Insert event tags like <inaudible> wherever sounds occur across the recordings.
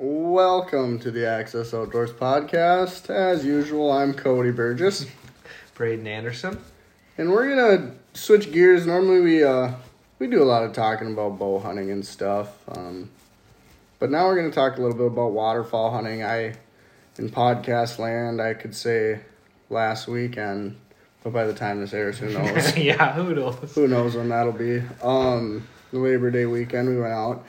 Welcome to the Access Outdoors podcast. As usual, I'm Cody Burgess, <laughs> Braden Anderson. and we're gonna switch gears. Normally, we uh we do a lot of talking about bow hunting and stuff, um, but now we're gonna talk a little bit about waterfowl hunting. I in podcast land, I could say last weekend, but by the time this airs, who <laughs> knows? yeah, who knows? Who knows when that'll be? Um, the Labor Day weekend, we went out,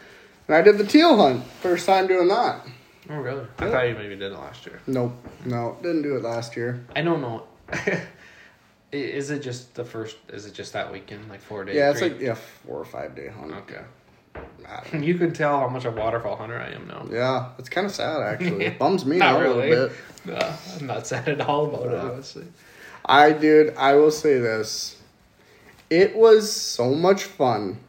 and I did the teal hunt. First time doing that. Oh, really? I thought you maybe did it last year. Nope, no, didn't do it last year. I don't know. <laughs> Is it just the first? Is it just that weekend, like four days? Yeah, it's straight? like yeah, four or five day hunt. okay. <laughs> You can tell how much a waterfowl hunter I am now. Yeah, it's kind of sad actually. <laughs> It bums me out a little bit. I'm not sad at all about it, honestly. I dude, I will say this. It was so much fun.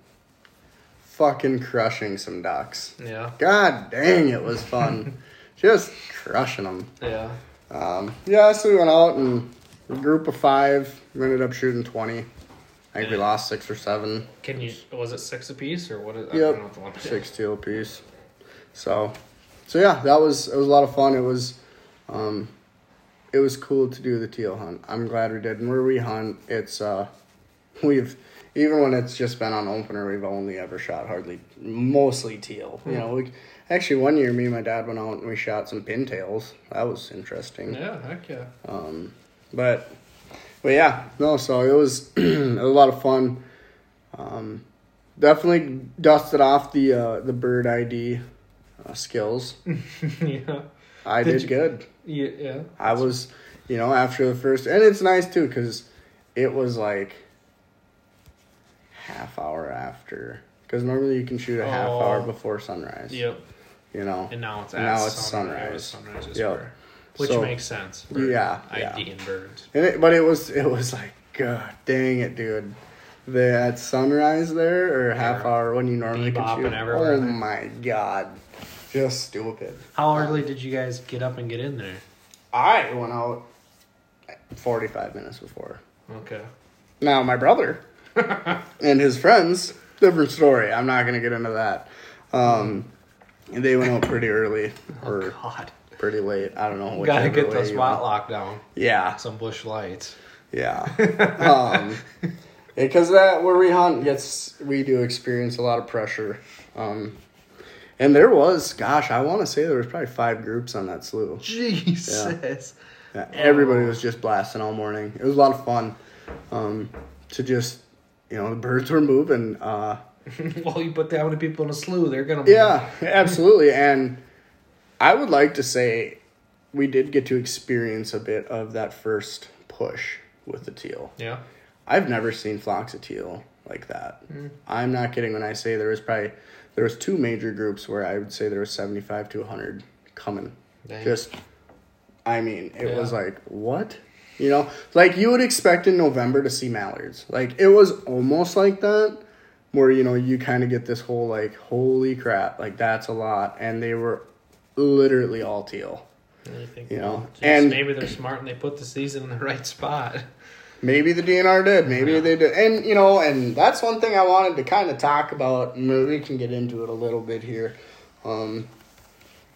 Fucking crushing some ducks. Yeah, God dang, it was fun. <laughs> Just crushing them. yeah. Um, yeah, so we went out and a group of five. We ended up shooting twenty. I think we lost six or seven. Can you? Was it six apiece or what? Is, I Yep, don't know what the limit is. six teal piece. So, so yeah, that was it was a lot of fun. It was, um, it was cool to do the teal hunt. I'm glad we did. And where we hunt, it's uh, <laughs> we've even when it's just been on opener, we've only ever shot hardly mostly teal. You know, we actually one year me and my dad went out and we shot some pintails. That was interesting. Yeah, heck yeah. Um, but, but yeah, no. So it was, it <clears throat> was a lot of fun. Um, definitely dusted off the uh, the bird ID uh, skills. <laughs> yeah. I Did did, you- good. Yeah. yeah. I was, you know, after the first, and it's nice too because it was like half hour after. Because normally you can shoot a half Oh. hour before sunrise. Yep. You know. And now it's now it's sunrise. sunrise. Yep. where- which So- makes sense. Yeah, ID yeah. and birds. And it, but it was it was like God dang it, dude. The at sunrise there or half Yeah. hour when you normally can shoot. everywhere. Oh my god, just stupid. How early did you guys get up and get in there? I went out forty five minutes before. Okay. Now my brother and his friends, different story. I'm not gonna get into that. Um, they went out pretty early or God. pretty late. I don't know. Gotta get the spot locked down. Yeah, Some bush lights. Yeah. <laughs> um, because that where we hunt gets we do experience a lot of pressure. Um, and there was, gosh, I want to say there was probably five groups on that slough. Jesus. Yeah, everybody was just blasting all morning. It was a lot of fun. Um, to just, you know, the birds were moving. Uh, <laughs> well, you put that many people in a slough, they're gonna. yeah, absolutely. And I would like to say we did get to experience a bit of that first push with the teal. Yeah. I've never seen flocks of teal like that. I'm not kidding when I say there was probably there was two major groups where I would say there was 75 to 100 coming. Dang. Just I mean, it was like what? You know, like you would expect in November to see mallards. Like it was almost like that where you know you kind of get this whole like holy crap, like that's a lot and they were literally all teal. And you think, You know, well, geez, and- maybe they're smart and they put the season in the right spot. <laughs> Maybe the DNR did. Maybe Yeah. they did. And, you know, and that's one thing I wanted to kind of talk about. Maybe we can get into it a little bit here. Um,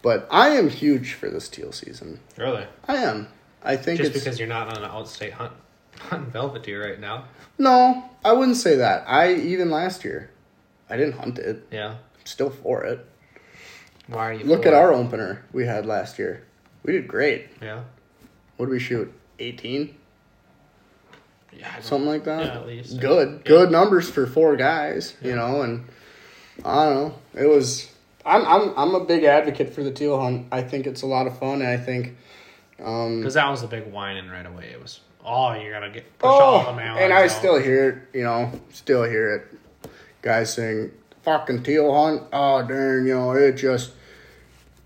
but I am huge for this teal season. Really? I am. I think Just because you're not on an outstate hunt, hunting velvet deer right now. No, I wouldn't say that. I, even last year, I didn't hunt it. Yeah. I'm still for it. Why are you? Look at it? our opener we had last year. We did great. Yeah. What did we shoot? 18? Yeah. Something like that? Yeah, at least. good Yeah. good numbers for four guys you know and i don't know it was i'm i'm i'm a big advocate for the teal hunt i think it's a lot of fun and i think um Because that was the big whining right away. It was, oh, you're gonna get push all the oh, and i out. still hear it you know still hear it guys saying fucking teal hunt oh darn you know it just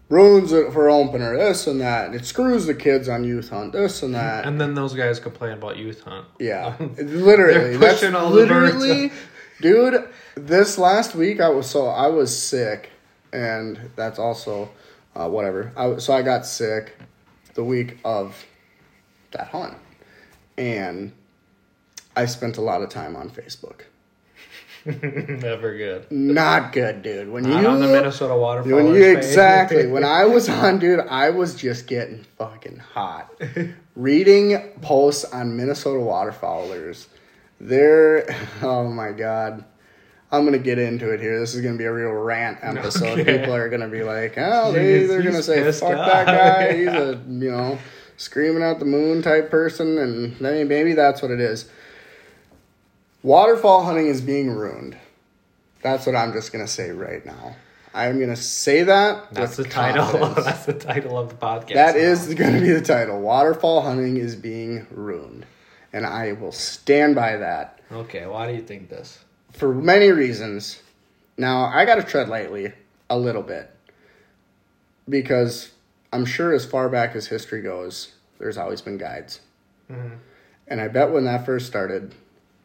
ruins it for opener this and that it screws the kids on youth hunt this and that And then those guys complain about youth hunt. Yeah, <laughs> literally. They're That's pushing all the birds literally, <laughs> dude. This last week, I was so I was sick, and that's also uh, whatever. I so I got sick the week of that hunt, and I spent a lot of time on Facebook. <laughs> Never good. Not good, dude. When Not you on the Minnesota waterfowl. when you exactly when I was <laughs> on, dude, I was just getting fucking hot. Reading posts on Minnesota waterfowlers, they're <laughs> oh my god. I'm gonna get into it here. This is gonna be a real rant <laughs> episode. Okay. People are gonna be like, "Oh, they, they're gonna say fuck off." that guy. <laughs> He's a you know screaming at the moon type person," and maybe maybe that's what it is. Waterfowl hunting is being ruined. That's what I'm just gonna say right now. I'm gonna say that. That's the title. <laughs> That's the title of the podcast. That now. is going to be the title. Waterfowl hunting is being ruined. And I will stand by that Okay, why do you think this? For many reasons. Now, I got to tread lightly a little bit because I'm sure as far back as history goes, there's always been guides. Mm-hmm. And I bet when that first started,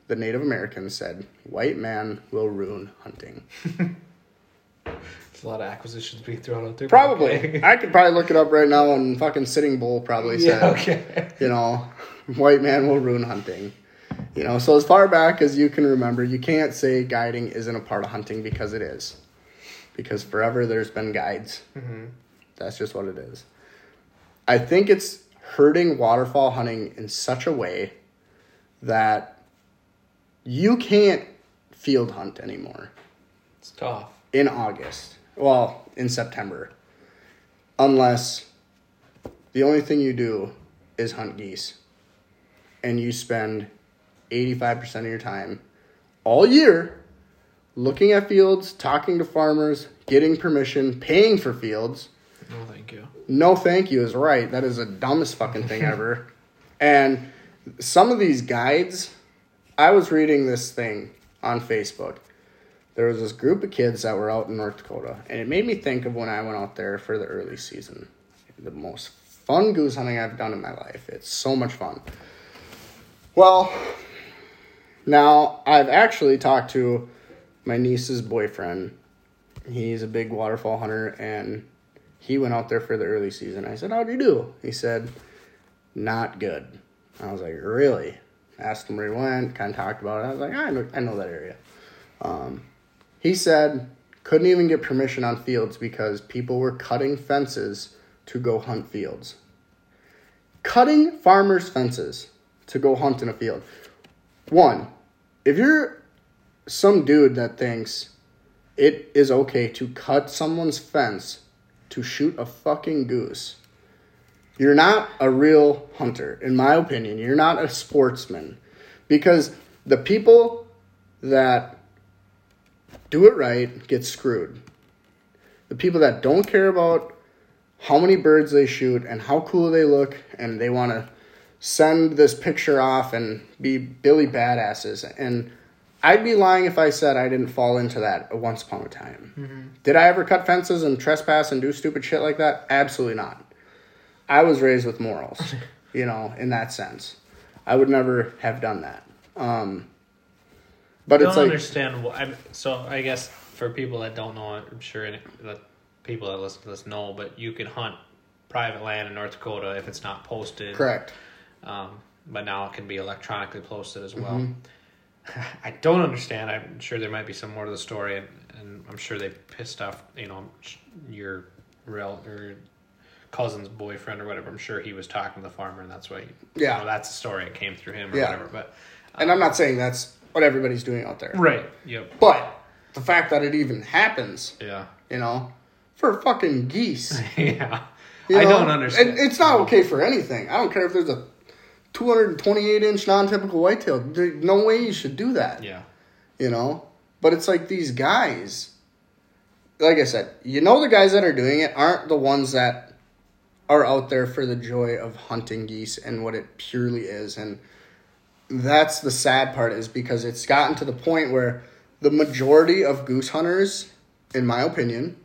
the Native Americans said, white man will ruin hunting. <laughs> There's a lot of acquisitions being thrown out there. Probably. <laughs> okay. I could probably look it up right now and fucking Sitting Bull probably said. yeah, okay. you know, white man will ruin hunting. You know, so as far back as you can remember, you can't say guiding isn't a part of hunting because it is. Because forever there's been guides. Mm-hmm. That's just what it is. I think it's hurting waterfowl hunting in such a way that you can't field hunt anymore It's tough. in August. Well, in September. Unless the only thing you do is hunt geese. And you spend 85% of your time all year looking at fields, talking to farmers, getting permission, paying for fields. No, thank you. No, thank you is right. That is the dumbest fucking thing ever. And some of these guides, I was reading this thing on Facebook. There was this group of kids that were out in North Dakota, and it made me think of when I went out there for the early season. The most fun goose hunting I've done in my life. It's so much fun. Well, now I've actually talked to my niece's boyfriend. He's a big waterfowl hunter, and he went out there for the early season. I said, How'd you do? He said, Not good. I was like, Really? Asked him where he went, kind of talked about it. I was like, I know, I know that area. Um, he said, couldn't even get permission on fields because people were cutting fences to go hunt fields. Cutting farmers' fences to go hunt in a field. One, if you're some dude that thinks it is okay to cut someone's fence to shoot a fucking goose. You're not a real hunter, in my opinion. You're not a sportsman. Because the people that do it right get screwed. The people that don't care about how many birds they shoot and how cool they look and they want to send this picture off and be Billy badasses. And I'd be lying if I said I didn't fall into that once upon a time. Did I ever cut fences and trespass and do stupid shit like that? Absolutely not. I was raised with morals, <laughs> you know, in that sense. I would never have done that. Um, but I it's don't like, understand. What, I'm, so I guess for people that don't know, I'm sure any- that people that listen to this know, but you can hunt private land in North Dakota if it's not posted. correct. Um, but now it can be electronically posted as well. Mm-hmm. <laughs> I don't understand. I'm sure there might be some more to the story, and, and I'm sure they pissed off, you know, your or cousin's boyfriend or whatever. I'm sure he was talking to the farmer, and that's why. You Yeah. know, that's the story. It came through him or Yeah. whatever. But And I'm not saying that's what everybody's doing out there. right, yep, But the fact that it even happens, yeah, you know, for fucking geese. <laughs> yeah. you I don't understand. And it's not okay for anything. I don't care if there's a 228 inch non typical whitetail. There- No way you should do that. yeah, you know but it's like these guys like i said you know the guys that are doing it aren't the ones that are out there for the joy of hunting geese and what it purely is and that's the sad part is because it's gotten to the point where the majority of goose hunters in my opinion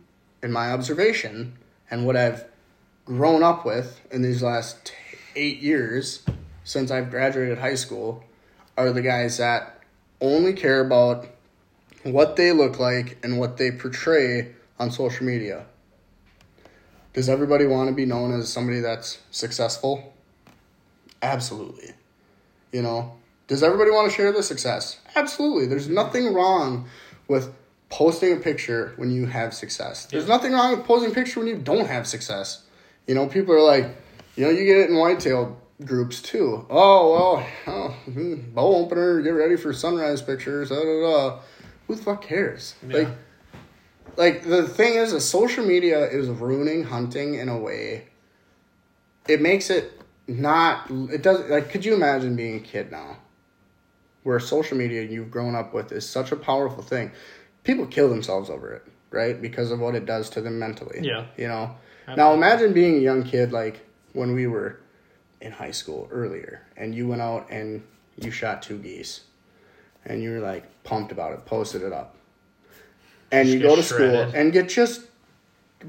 in my observation and what i've grown up with in these last eight years since i've graduated high school are the guys that only care about what they look like and what they portray on social media. Does everybody want to be known as somebody that's successful? Absolutely. You know, Does everybody want to share the success? Absolutely. There's nothing wrong with posting a picture when you have success. There's Yeah. nothing wrong with posting a picture when you don't have success. You know, people are like, you know, you get it in whitetail groups too. Oh well, oh, hmm, bow opener, get ready for sunrise pictures. Da, da, da. Who the fuck cares? Yeah. Like, like the thing is, that social media is ruining hunting in a way. It makes it not. It does. Like, could you imagine being a kid now, where social media you've grown up with is such a powerful thing? People kill themselves over it, right? Because of what it does to them mentally. Yeah. You know. Now imagine being a young kid like when we were in high school earlier, and you went out and you shot two geese, and you were like pumped about it, posted it up, and Just you go to school and get just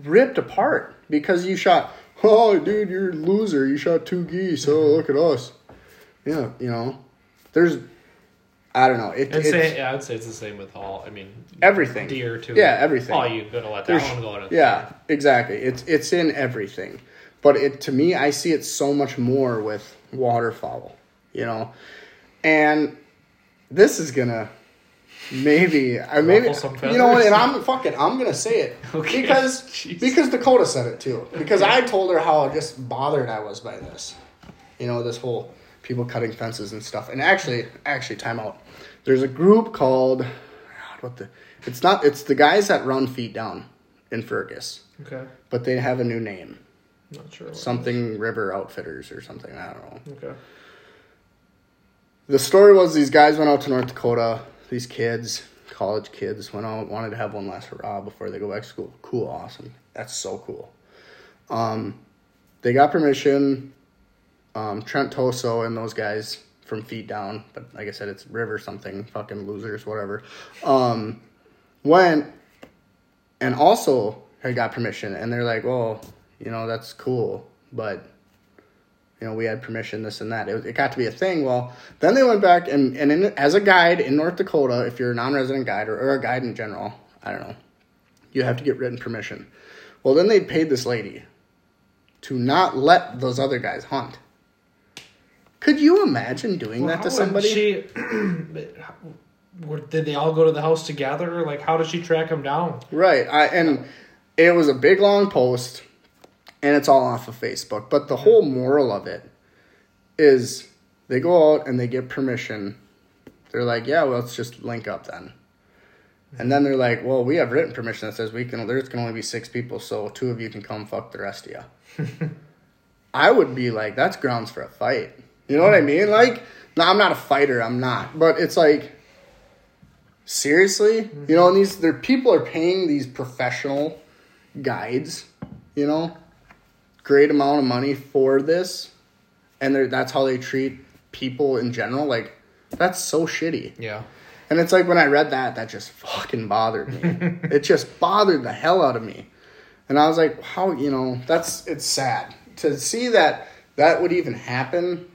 ripped apart because you shot. Oh, dude, you're a loser. You shot two geese. Oh, Mm-hmm. look at us. Yeah, you know, there's, I don't know. It, I'd say, yeah, I'd say it's the same with all. I mean, everything. deer too. Yeah, everything. Oh, you gotta let that There's- one go. To Yeah, exactly. It's it's in everything, but it to me, I see it so much more with waterfowl. You know, and this is gonna maybe I maybe you know what, and I'm fucking I'm gonna say it <laughs> Okay. because Jeez. because Dakota said it too because I told her how just bothered I was by this. You know, this whole people cutting fences and stuff. And actually, actually, time out. There's a group called God, what the it's not it's the guys that run feet down in Fergus, Okay. but they have a new name. Not sure. Something River Outfitters or something, I don't know. Okay. The story was these guys went out to North Dakota, these kids, college kids, went out, wanted to have one last hurrah before they go back to school. Cool, awesome. That's so cool. Um, they got permission. Um, Trent Toso and those guys from Feet Down, but like I said, it's River something, fucking losers, whatever. Um, went and also had got permission, and they're like, well, you know, that's cool, but you know, we had permission, this and that. It, it got to be a thing. Well, then they went back and, and in, as a guide in North Dakota, if you're a non resident guide or, or a guide in general, I don't know, you have to get written permission. Well, then they paid this lady to not let those other guys hunt. Could you imagine doing Well, that to somebody? She, but how- were- did they all go to the house together? Like, how did she track them down? Right. I and it was a big long post and it's all off of Facebook. But the whole moral of it is they go out and they get permission. They're like, Yeah, well let's just link up then. And then they're like, Well, we have written permission that says we can there's can only be six people, so two of you can come fuck the rest of you. <laughs> I would be like, that's grounds for a fight. You know what I mean? Like, no, I'm not a fighter, I'm not. But it's like seriously you know and these there people are paying these professional guides you know great amount of money for this and they're that's how they treat people in general like that's so shitty. Yeah. and it's like when i read that that just fucking bothered me. <laughs> It just bothered the hell out of me. And i was like how you know that's it's sad. To see that that would even happen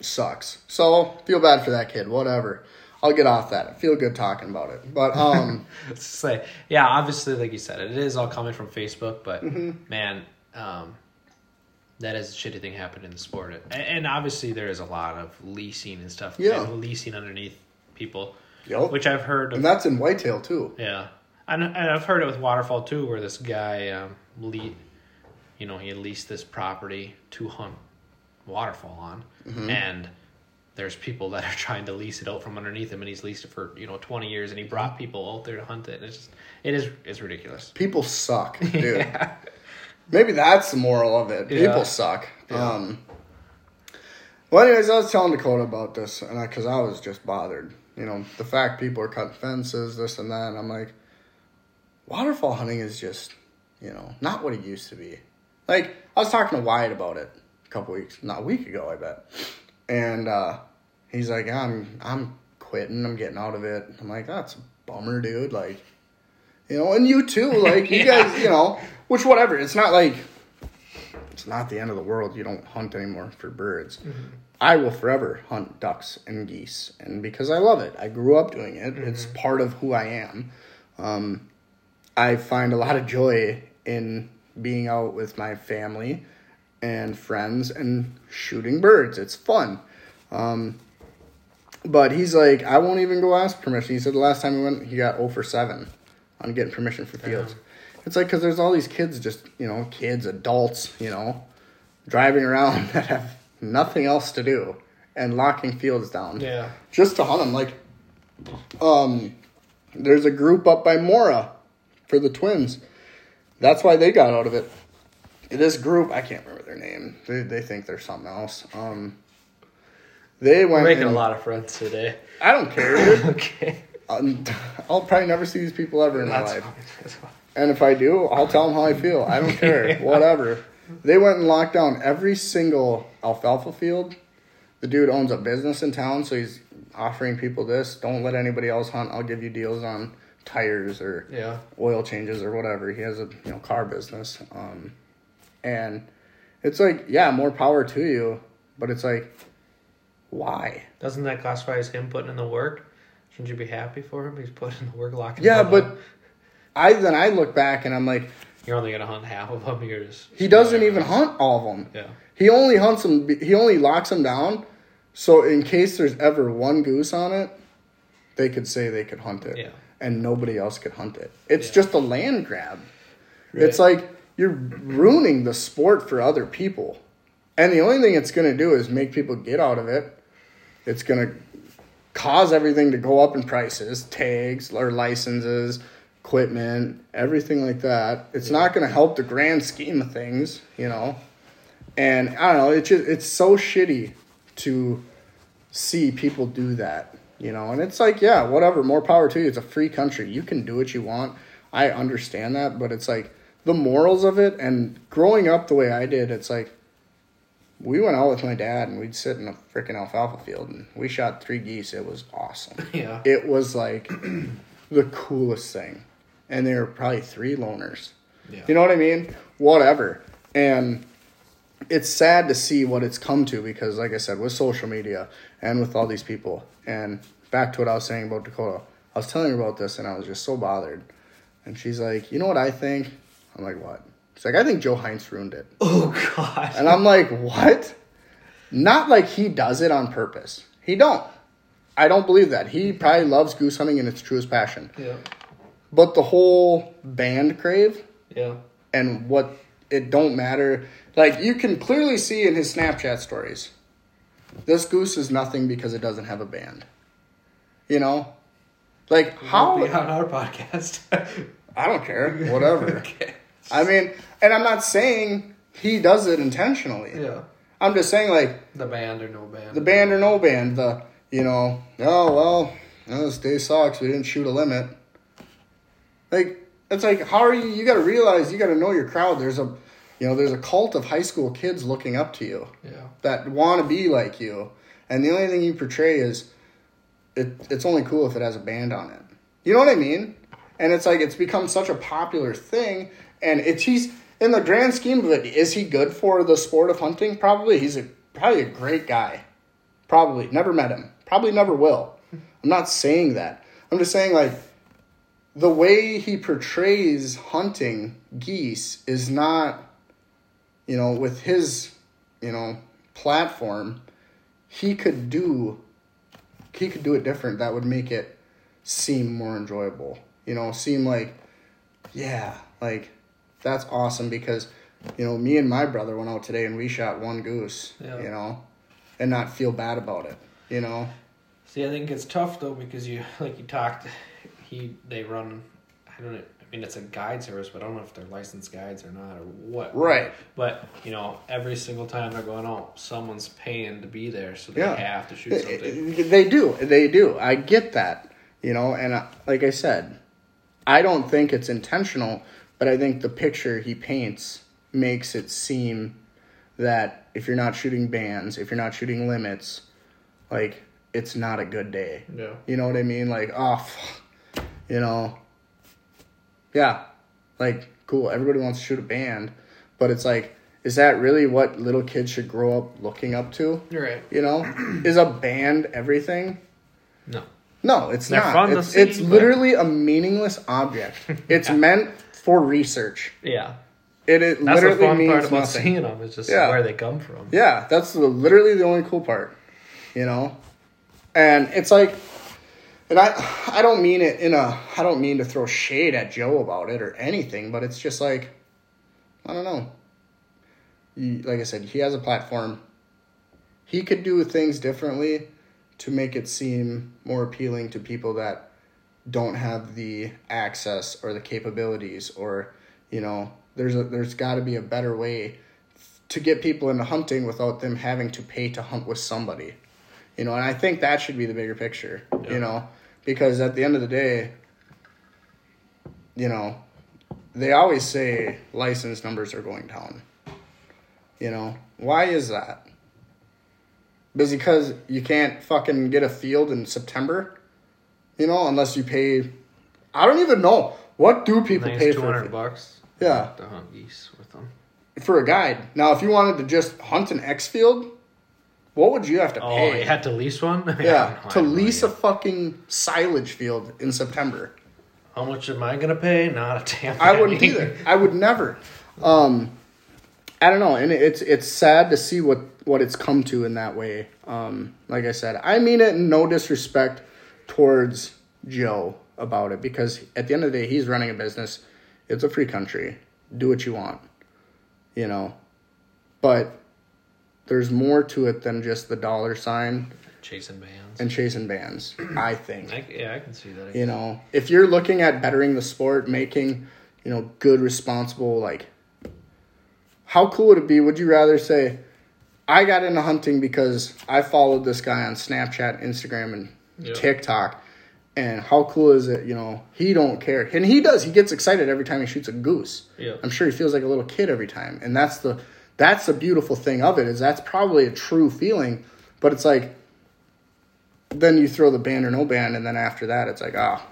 sucks. So feel bad for that kid whatever. I'll get off that. I feel good talking about it. But <laughs> um say, yeah, obviously, like you said, it is all coming from Facebook, but Mm-hmm. man, um, that is a shitty thing happened in the sport. And, and obviously, there is a lot of leasing and stuff. Yeah. and leasing underneath people, Yep. which I've heard of. and that's in whitetail too Yeah, and, and I've heard it with waterfowl too, where this guy, um, le- you know, he leased this property to hunt waterfowl on, Mm-hmm. and there's people that are <laughs> trying to lease it out from underneath him, and he's leased it for you know twenty years, and he Mm-hmm. brought people out there to hunt it. And it's just, it is, it's ridiculous. people suck dude <laughs> maybe that's the moral of it. Yeah. people suck. Um well anyways i was telling dakota about this and because I, was just bothered. You know the fact people are cutting fences this and that and i'm like waterfowl hunting is just you know not what it used to be. Like i was talking to wyatt about it a couple weeks not a week ago i bet. And uh he's like i'm i'm quitting. I'm getting out of it. I'm like that's a bummer dude. Like you know, and you too. Like you <laughs> Yeah. guys, you know, which whatever. It's not like it's not the end of the world. You don't hunt anymore for birds. I will forever hunt ducks and geese, and because I love it, I grew up doing it. It's part of who I am. Um, I find a lot of joy in being out with my family and friends and shooting birds. It's fun. Um, But he's like, I won't even go ask permission. He said the last time he went, he got 0 for 7 on getting permission for fields. It's like, because there's all these kids, just, you know, kids, adults, you know, driving around <laughs> that have nothing else to do and locking fields down Yeah. just to hunt them. Like, um, there's a group up by Mora for the twins. That's why they got out of it. This group, I can't remember their name. They, they think they're something else. Um, they We're went. making a lot of friends today. I don't care. <laughs> okay. I'll probably never see these people ever in my That's life. fine. And if I do, I'll tell them how I feel. I don't care. <laughs> Yeah. Whatever. They went and locked down every single alfalfa field. The dude owns a business in town, so he's offering people this. Don't let anybody else hunt. I'll give you deals on tires or Yeah. oil changes or whatever. He has a you know car business. Um, and it's like, yeah, more power to you, but it's like, why? Doesn't that classify as him putting in the work? Shouldn't you be happy for him? He's putting in the work, locking. Yeah, but up. I then I look back and I'm like, you're only gonna hunt half of them. <laughs> You're just he doesn't even hunt all of them. Yeah. He only hunts them. He only locks them down, so in case there's ever one goose on it, they could say they could hunt it, Yeah. and nobody else could hunt it. It's Yeah. just a land grab. It's like you're ruining the sport for other people, and the only thing it's gonna do is make people get out of it. It's gonna cause everything to go up in prices, tags or licenses, equipment, everything like that. It's not going to help the grand scheme of things, you know. And I don't know, it's just it's so shitty to see people do that, you know. And it's like, yeah, whatever, more power to you. It's a free country. You can do what you want. I understand that, but it's like the morals of it and growing up the way I did, it's like we went out with my dad and we'd sit in a freaking alfalfa field and we shot three geese. It was awesome. <laughs> Yeah. It was like the coolest thing. And there were probably three loners. Yeah. You know what I mean? Whatever. And it's sad to see what it's come to because, like I said, with social media and with all these people. And back to what I was saying about Dakota, I was telling her about this and I was just so bothered. And she's like, You know what I think? I'm like, What? She's like, I think Joe Heinz ruined it. Oh God. And I'm like, what? Not like he does it on purpose. He don't. I don't believe that. He probably loves goose hunting in its truest passion. Yeah. But the whole band crave Yeah. and what it don't matter. Like you can clearly see in his Snapchat stories. This goose is nothing because it doesn't have a band. You know? Like How how on our podcast? <laughs> I don't care. Whatever. okay. I mean, and I'm not saying he does it intentionally. Yeah. I'm just saying like The band or no band. the band or no band, the you know, oh well, this day sucks. We didn't shoot a limit. Like it's like how are you? You got to realize you got to know your crowd. There's a, you know, there's a cult of high school kids looking up to you Yeah. that want to be like you, and the only thing you portray is, it. It's only cool if it has a band on it. You know what I mean? And it's like it's become such a popular thing, and it's he's in the grand scheme of it. Is he good for the sport of hunting? Probably. He's a probably a great guy. Probably never met him. Probably never will. I'm not saying that. I'm just saying like the way he portrays hunting geese is not you know with his you know platform he could do he could do it different that would make it seem more enjoyable you know seem like yeah like that's awesome because you know me and my brother went out today and we shot one goose Yeah. you know and not feel bad about it you know See, I think it's tough though because you, <laughs> like you talked, he they run. I don't know. I mean, it's a guide service, but I don't know if they're licensed guides or not or what. right But you know, every single time they're going out, someone's paying to be there, so they Yeah. have to shoot something. They do. They do. I get that. You know, and I, like I said, I don't think it's intentional, but I think the picture he paints makes it seem that if you're not shooting bands, if you're not shooting limits, like it's not a good day. Yeah. You know what I mean? Like, oh, you know, yeah, like cool. Everybody wants to shoot a band, but it's like, is that really what little kids should grow up looking up to? You're right. You know, <clears throat> is a band everything? No. No, it's They're not. fun to it's, see, it's but- literally a meaningless object. <laughs> It's Yeah. meant for research. Yeah. It, it That's the literally fun means part about nothing. seeing them is just Yeah. where they come from. Yeah, that's the, literally the only cool part. You know, And it's like, and I, I don't mean it in a, I don't mean to throw shade at Joe about it or anything, but it's just like, I don't know. You, like I said, he has a platform. He could do things differently to make it seem more appealing to people that don't have the access or the capabilities or you know there's a there's got to be a better way to get people into hunting without them having to pay to hunt with somebody. You know and i think that should be the bigger picture Yeah. you know? Because at the end of the day you know they always say license numbers are going down. You know why is that? Because you can't fucking get a field in september you know unless you pay i don't even know what do people pay it's two for hundred bucks. Yeah. To hunt geese with them. for a guide now if you wanted to just hunt an x field what would you have to Oh, pay Oh, you had to lease one. <laughs> yeah, to lease a fucking silage field in september How much am I gonna pay? Not a damn. I wouldn't either. I would never. Um, I don't know, and it's it's sad to see what what it's come to in that way. Um, like I said, I mean it in no disrespect towards Joe about it because at the end of the day, he's running a business. It's a free country. Do what you want, you know. But there's more to it than just the dollar sign Chasing bands. and chasing bands. I think. I, yeah, I can see that. You know, if you're looking at bettering the sport, making, you know, good, responsible, like, how cool would it be? Would you rather say, I got into hunting because I followed this guy on Snapchat, Instagram, and Yeah. TikTok, and how cool is it? You know, he don't care, and he does. He gets excited every time he shoots a goose. Yeah. I'm sure he feels like a little kid every time, and that's the that's the beautiful thing of it is that's probably a true feeling, but it's like then you throw the band or no band, and then after that, it's like, ah,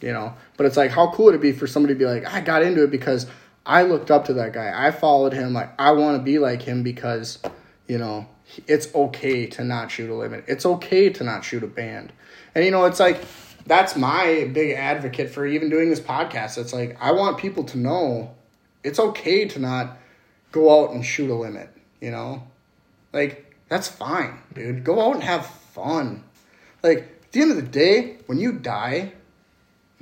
you know. But it's like, how cool would it be for somebody to be like, I got into it because I looked up to that guy. I followed him. Like, I want to be like him because, you know, it's okay to not shoot a limit. It's okay to not shoot a band. And, you know, it's like, that's my big advocate for even doing this podcast. It's like, I want people to know it's okay to not go out and shoot a limit, you know? Like, that's fine, dude. Go out and have fun. Like, at the end of the day, when you die,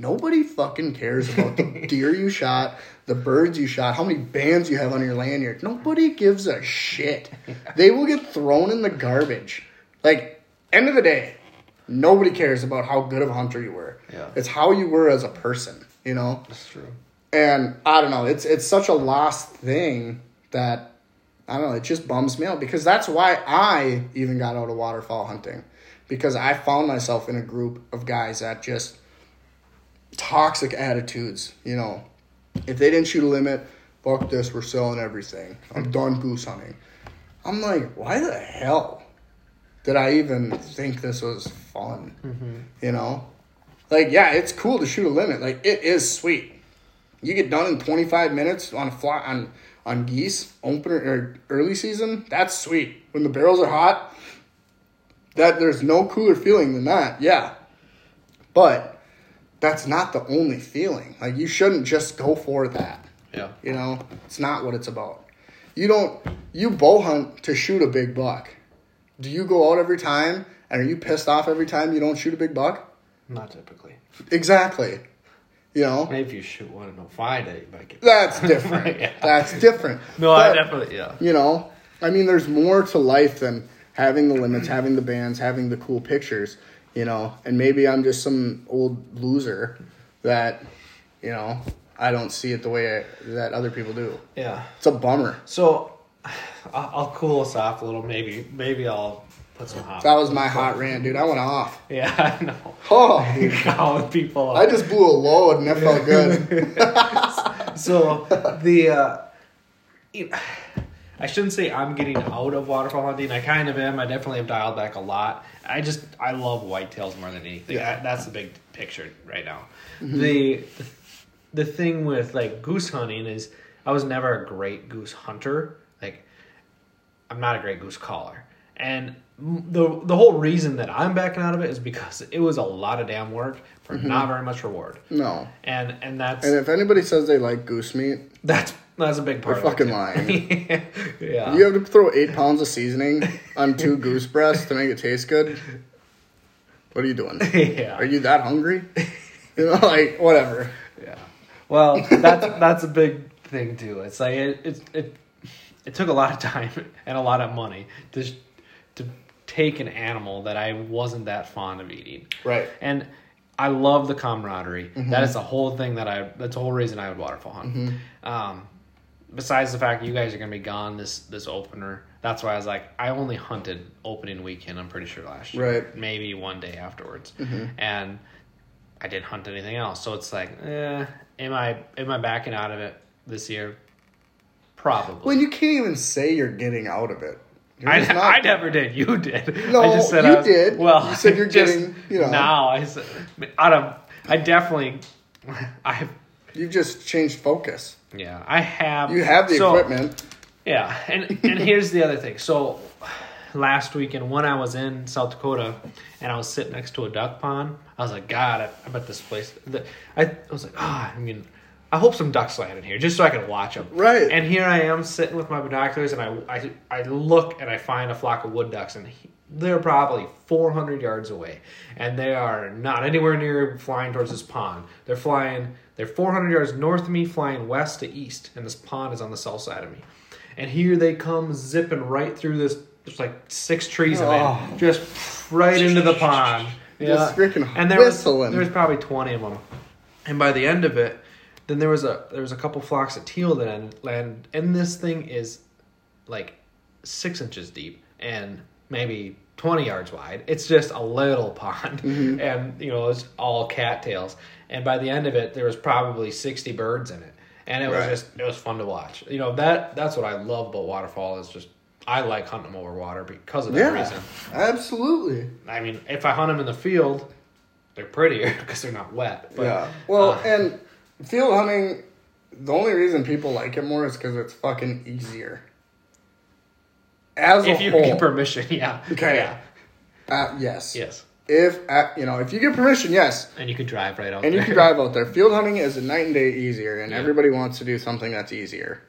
nobody fucking cares about the <laughs> deer you shot, the birds you shot, how many bands you have on your lanyard. Nobody gives a shit. <laughs> They will get thrown in the garbage. Like, end of the day, nobody cares about how good of a hunter you were. Yeah. It's how you were as a person, you know? That's true. And I don't know, it's it's such a lost thing that I don't know, it just bums me out because that's why I even got out of waterfowl hunting. Because I found myself in a group of guys that just toxic attitudes, you know. If they didn't shoot a limit, fuck this, we're selling everything. I'm hmm. done goose hunting. I'm like, why the hell did I even think this was fun? Mm-hmm. You know? Like, yeah, it's cool to shoot a limit. Like, it is sweet. You get done in 25 minutes on a fly on on geese opener or early season. That's sweet. When the barrels are hot, that there's no cooler feeling than that. Yeah, but that's not the only feeling. Like you shouldn't just go for that. Yeah. You know, it's not what it's about. You don't you bow hunt to shoot a big buck. Do you go out every time and are you pissed off every time you don't shoot a big buck? Not typically. Exactly. You know, Maybe if you shoot one and don't find it, you might get. that's <laughs> different. Yeah. That's different. No, I But, definitely yeah. You know, I mean, there's more to life than having the limits, having the bands, having the cool pictures. You know, and maybe I'm just some old loser that, you know, I don't see it the way I, that other people do. Yeah. It's a bummer. So, <sighs> I'll, cool us off a little. Maybe maybe I'll put some hot. That was my hot rant, dude. I went off. <laughs> Yeah, I know. Oh, dude. <laughs> Calling people. I just blew a load and it felt <laughs> good. so the uh, you know, <sighs> I shouldn't say I'm getting out of waterfowl hunting. I kind of am. I definitely have dialed back a lot. I just I love whitetails more than anything. Yeah. I- that's the big picture right now. The, the the thing with like goose hunting is I was never a great goose hunter. Like I'm not a great goose caller. And the the whole reason that I'm backing out of it is because it was a lot of damn work for mm-hmm. not very much reward. No. And and that's And if anybody says they like goose meat, that's that's a big part. It, fucking too. <laughs> yeah. you have to throw eight pounds of seasoning on two <laughs> goose breasts to make it taste good. What are you doing? <laughs> yeah. Are you that hungry? You know, like whatever. Yeah. Well, that's that's a big thing too. It's like it it it, it took a lot of time and a lot of money to to take an animal that I wasn't that fond of eating. Right. And I love the camaraderie. Mm-hmm. That is the whole thing that I. That's the whole reason I would waterfowl hunt. Mm-hmm. Um, besides the fact you guys are gonna be gone this this opener, that's why I was like, I only hunted opening weekend. I'm pretty sure last year, Right. Mm-hmm. Maybe one day afterwards, and I didn't hunt anything else. So it's like, eh, am I am I backing out of it this year? Probably. When you can't even say you're getting out of it. I, not- I never did. You did. No, I just said you was, did. Well, You said you're <laughs> just getting, you know. Now I said out of I definitely <laughs> I You've just changed focus. Yeah I have You have the so- equipment. Yeah, and and here's the other thing. So last weekend when I was in South Dakota and I was sitting next to a duck pond, I was like, God, I, I bet this place. The, I, I was like, ah, I mean, I hope some ducks land in here just so I can watch them. Right. And here I am sitting with my binoculars, and I I, I look and I find a flock of wood ducks, and he, they're probably 400 yards away, and they are not anywhere near flying towards this pond. They're flying. They're 400 yards north of me, flying west to east, and this pond is on the south side of me. And here they come zipping right through this. There's like six trees of Oh. it, just right into the pond. Just freaking and there was there was probably 20 of them. And by the end of it, then there was a there was a couple flocks of teal that land, and this thing is like six inches deep and maybe 20 yards wide. It's just a little pond, Mm-hmm. and you know it's all cattails. And by the end of it, there was probably 60 birds in it, and it was just it was fun to watch. You know that that's what I love about waterfowl is just I like hunting them over water because of that Yeah, reason. absolutely. I mean, if I hunt them in the field, they're prettier <laughs> because they're not wet. But, yeah. Well, uh, and field hunting, the only reason people like it more is because it's fucking easier. As if a you whole, get permission, <laughs> yeah. Okay. Yeah. uh, yes. Yes. If you know, if you get permission, yes, And you could drive right out there. and you can drive out there. Field hunting is a night and day easier, and Yeah. everybody wants to do something that's easier.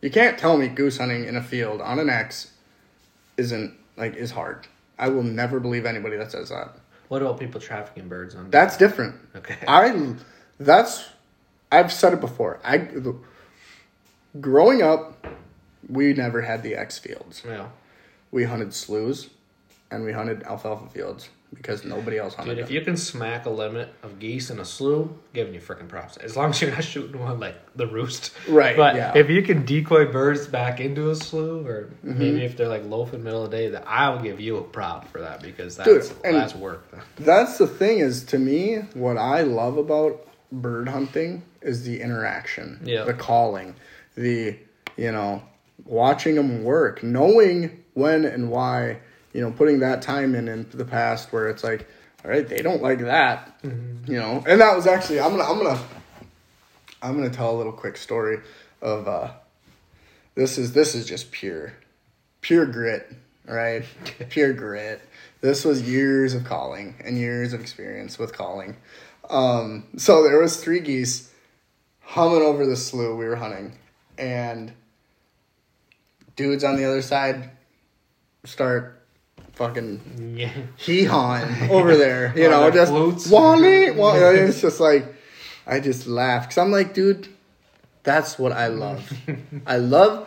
You can't tell me goose hunting in a field on an X isn't like is hard. I will never believe anybody that says that. What about people trafficking birds on? That's different. Okay. I that's I've said it before. I growing up, we never had the X fields. yeah. We hunted sloughs, and we hunted alfalfa fields because nobody else hunted Dude, if them. you can smack a limit of geese in a slough, giving you freaking props. As long as you're not <laughs> shooting one like the roost. Right, But yeah. if you can decoy birds back into a slough, or Mm-hmm. maybe if they're like loafing middle of the day, that I'll give you a prop for that because that's Dude, that's work. That's the thing is to me what I love about bird hunting is the interaction, Yeah. the calling, the you know watching them work, knowing when and why, you know, putting that time in in the past where it's like, all right, they don't like that, you know, and that was actually I'm gonna I'm gonna I'm gonna tell a little quick story of uh this is this is just pure pure grit, right? <laughs> pure grit. This was years of calling and years of experience with calling. Um, so there was three geese humming over the slough we were hunting, and dudes on the other side start fucking Yeah. hee hawing <laughs> over there, you know, just flutes? Wally, Wally. <laughs> It's just like I just laugh because I'm like, dude, that's what I love. <laughs> I love.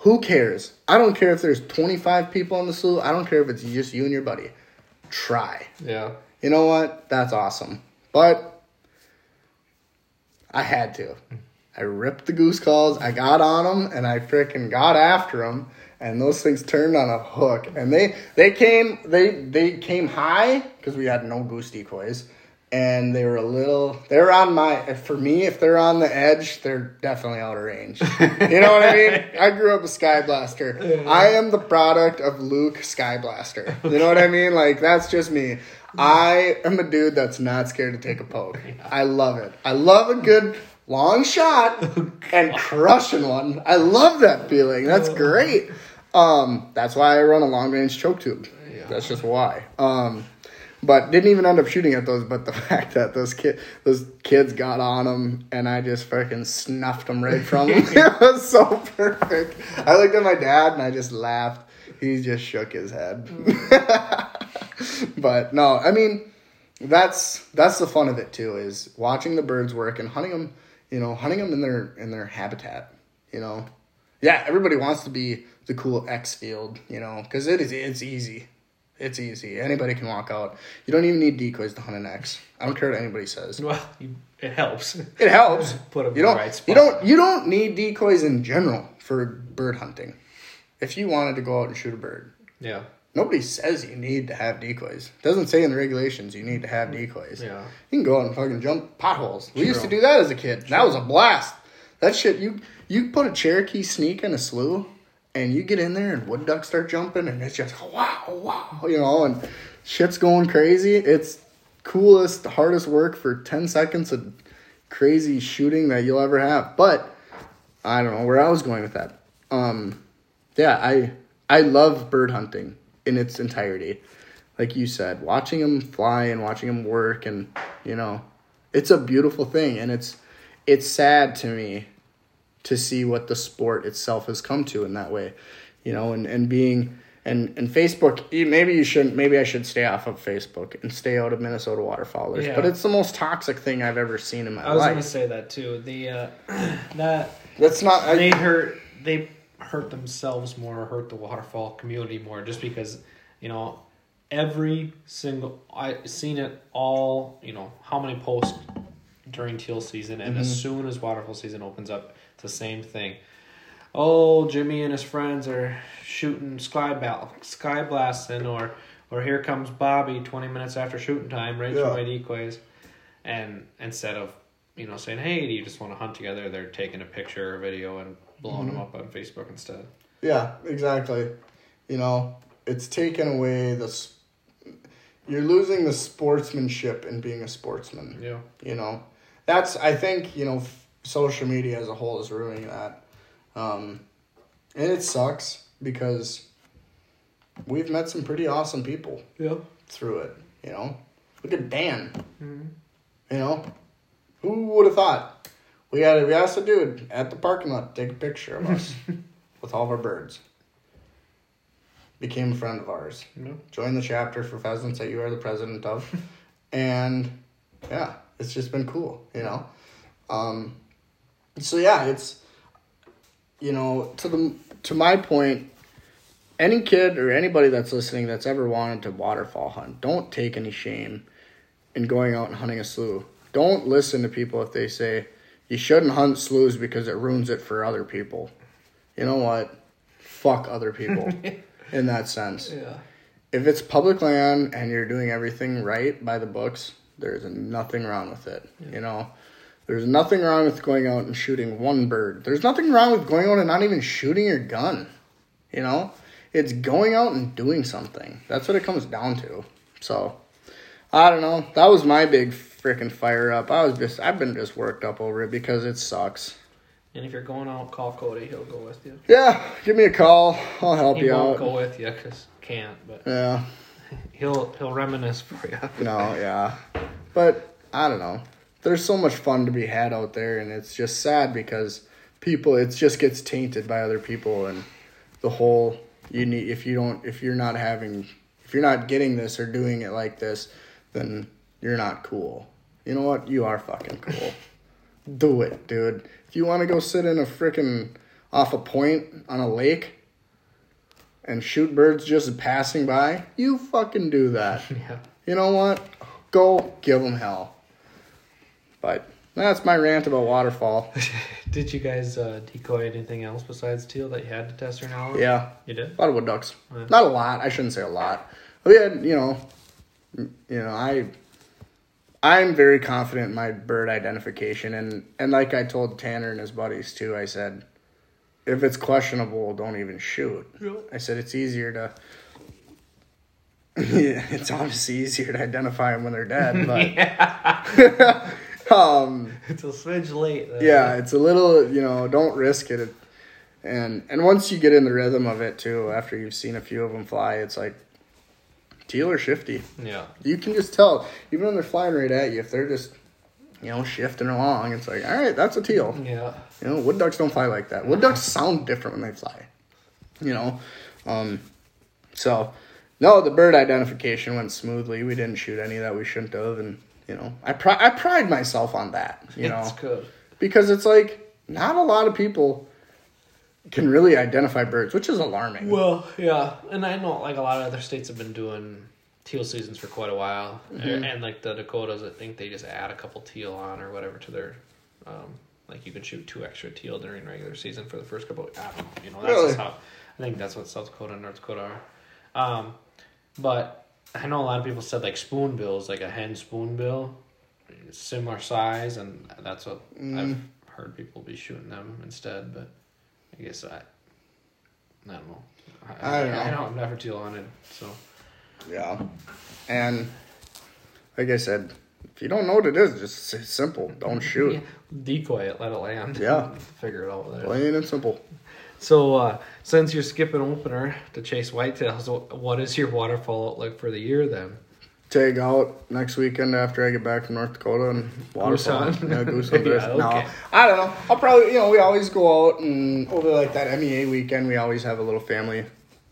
Who cares? I don't care if there's 25 people on the slough. I don't care if it's just you and your buddy. Try. Yeah. You know what? That's awesome. But I had to. I ripped the goose calls. I got on them and I freaking got after them. And those things turned on a hook. And they they came they they came high because we had no goose decoys. And they were a little. They're on my. For me, if they're on the edge, they're definitely out of range. <laughs> You know what I mean? I grew up a Sky Blaster. I am the product of Luke Sky Blaster. You know what I mean? Like that's just me. I am a dude that's not scared to take a poke. I love it. I love a good long shot <laughs> oh, and crushing one. I love that feeling. That's oh. great. Um, that's why I run a long range choke tube. Yeah. That's just why. Um, but didn't even end up shooting at those. But the <laughs> fact that those kid, those kids got on them, and I just freaking snuffed them right from them. <laughs> it <laughs> was so perfect. I looked at my dad and I just laughed. He just shook his head. but no, I mean, that's that's the fun of it too is watching the birds work and hunting them you know hunting them in their in their habitat you know yeah everybody wants to be the cool x field you know because it is it's easy it's easy anybody can walk out you don't even need decoys to hunt an x i don't care what anybody says Well, you, it helps. it helps <laughs> Put 'em in you the don't right spot. you don't you don't need decoys in general for bird hunting if you wanted to go out and shoot a bird Yeah. Nobody says you need to have decoys. It doesn't say in the regulations you need to have decoys. Yeah. You can go out and fucking jump potholes. We used to do that as a kid. That was a blast. That shit you you put a Cherokee sneak in a slough and you get in there and wood ducks start jumping and it's just wow, wow, you know, and shit's going crazy. It's coolest, hardest work for 10 seconds of crazy shooting that you'll ever have. But I don't know where I was going with that. Um yeah, I I love bird hunting in its entirety. Like you said, watching them fly and watching them work and you know, it's a beautiful thing and it's it's sad to me to see what the sport itself has come to in that way. You know, and and being and and Facebook, you- maybe you shouldn't maybe I should stay off of Facebook and stay out of Minnesota waterfowlers. Yeah. But it's the most toxic thing I've ever seen in my life. I was life. gonna say that too. The uh, <clears throat> that That's not I, they hurt they hurt themselves more, hurt the waterfowl community more, just because you know every single I seen it all. You know how many posts during teal season, and as mm-hmm. soon as waterfowl season opens up, it's the same thing. Oh, Jimmy and his friends are shooting sky bal- sky blasting, or or here comes Bobby twenty minutes after shooting time, right Yeah. for my decoys, and instead of you know saying, hey, do you just want to hunt together? They're taking a picture or video and blowing mm-hmm. them up on Facebook instead. Yeah, exactly. You know, it's taken away the. s- You're losing the sportsmanship in being a sportsman. Yeah, You know, that's I think you know f- social media as a whole is ruining that, um, and it sucks because we've met some pretty awesome people yeah. through it. You know, look at Dan. You know, who would have thought? We had we asked a dude at the parking lot to take a picture of us <laughs> with all of our birds. Became a friend of ours. Yeah. Joined the chapter for pheasants that you are the president of, <laughs> and yeah, it's just been cool. You know, um, so yeah, it's you know to the to my point any kid or anybody that's listening that's ever wanted to waterfowl hunt, don't take any shame in going out and hunting a slough. Don't listen to people if they say you shouldn't hunt sloughs because it ruins it for other people. You know what? Fuck other people <laughs> in that sense. Yeah. If it's public land and you're doing everything right by the books, there's nothing wrong with it. You know, there's nothing wrong with going out and shooting one bird. There's nothing wrong with going out and not even shooting your gun. You know, it's going out and doing something. That's what it comes down to. So, I don't know. That was my big freaking fire up. I was just, I've been just worked up over it because it sucks. And if you're going out, call Cody. He'll go with you. Yeah, give me a call. I'll help you out. He you won't out. go with you because can't, but Yeah. He'll he'll reminisce for you. <laughs> No, yeah. But I don't know. There's so much fun to be had out there and it's just sad because people it just gets tainted by other people and the whole you need if you don't if you're not having if you're not getting this or doing it like this, then you're not cool. You know what? You are fucking cool. Do it, dude. If you want to go sit in a freaking off a point on a lake and shoot birds just passing by, you fucking do that <laughs> Yeah. you know what? Go give them hell. But that's my rant about waterfowl. <laughs> Did you guys uh, decoy anything else besides teal that you had to test or now? Yeah, You did. a lot of wood ducks. Yeah. Not a lot. I shouldn't say a lot. We had, you know, you know, I, I'm very confident in my bird identification, and and like I told Tanner and his buddies too. I said, if it's questionable, don't even shoot. I said it's easier to. <laughs> yeah, it's obviously easier to identify them when they're dead, <laughs> but. <laughs> um, It's a smidge late. though. yeah, it's a little, you know, don't risk it. And and once you get in the rhythm of it too, after you've seen a few of them fly, it's like teal or shifty. Yeah. You can just tell, even when they're flying right at you, if they're just, you know, shifting along, it's like, all right, that's a teal. Yeah. You know, wood ducks don't fly like that. Wood ducks sound different when they fly. You know, um, so no, the bird identification went smoothly. We didn't shoot any that we shouldn't have, and you know, I pri- I pride myself on that. You know, it's good. because it's like not a lot of people can really identify birds, which is alarming. Well, yeah, and I know like a lot of other states have been doing teal seasons for quite a while, Mm-hmm. and, like the Dakotas, I think they just add a couple teal on or whatever to their, um, like you can shoot two extra teal during regular season for the first couple. I don't know, you know, that's Really? how I think that's what South Dakota and North Dakota are, um, but I know a lot of people said like spoonbills, like a hen spoonbill, similar size, and that's what Mm. I've heard people be shooting them instead, but. I guess I, I don't know. I don't know. I don't. I've never teal hunted, so Yeah, and like I said, if you don't know what it is, just simple. Don't shoot. Yeah. Decoy it, let it land. <laughs> Yeah. figure it out there. Plain and simple. So, uh, since you're skipping opener to chase whitetails, what is your waterfowl outlook for the year then? Tag out next weekend after I get back from North Dakota and Goose waterfowl. hunt? Yeah, <laughs> goose hunt. Yeah, No. I don't know. I'll probably you know we always go out and over like that MEA weekend we always have a little family